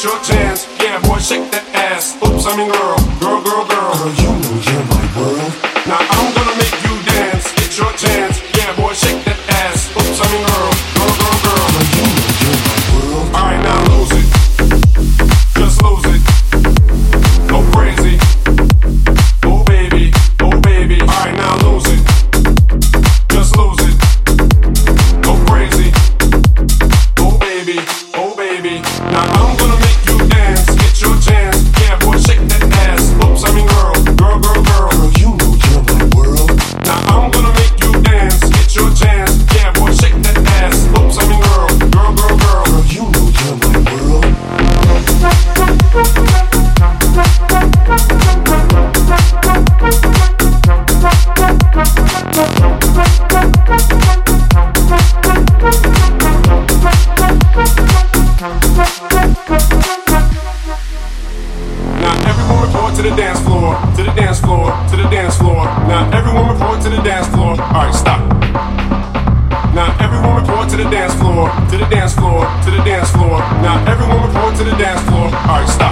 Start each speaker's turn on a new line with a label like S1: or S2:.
S1: at your chance. Yeah, boy, shake that ass. Oops, I mean girl, girl, girl, girl.
S2: Girl, you know you're my world.
S1: Now I'm gonna make you dance. Get your chance. floor, to the dance floor. Now everyone report to the dance floor. Alright, stop. Now everyone report to the dance floor, to the dance floor, to the dance floor. Now everyone report to the dance floor. Alright, stop.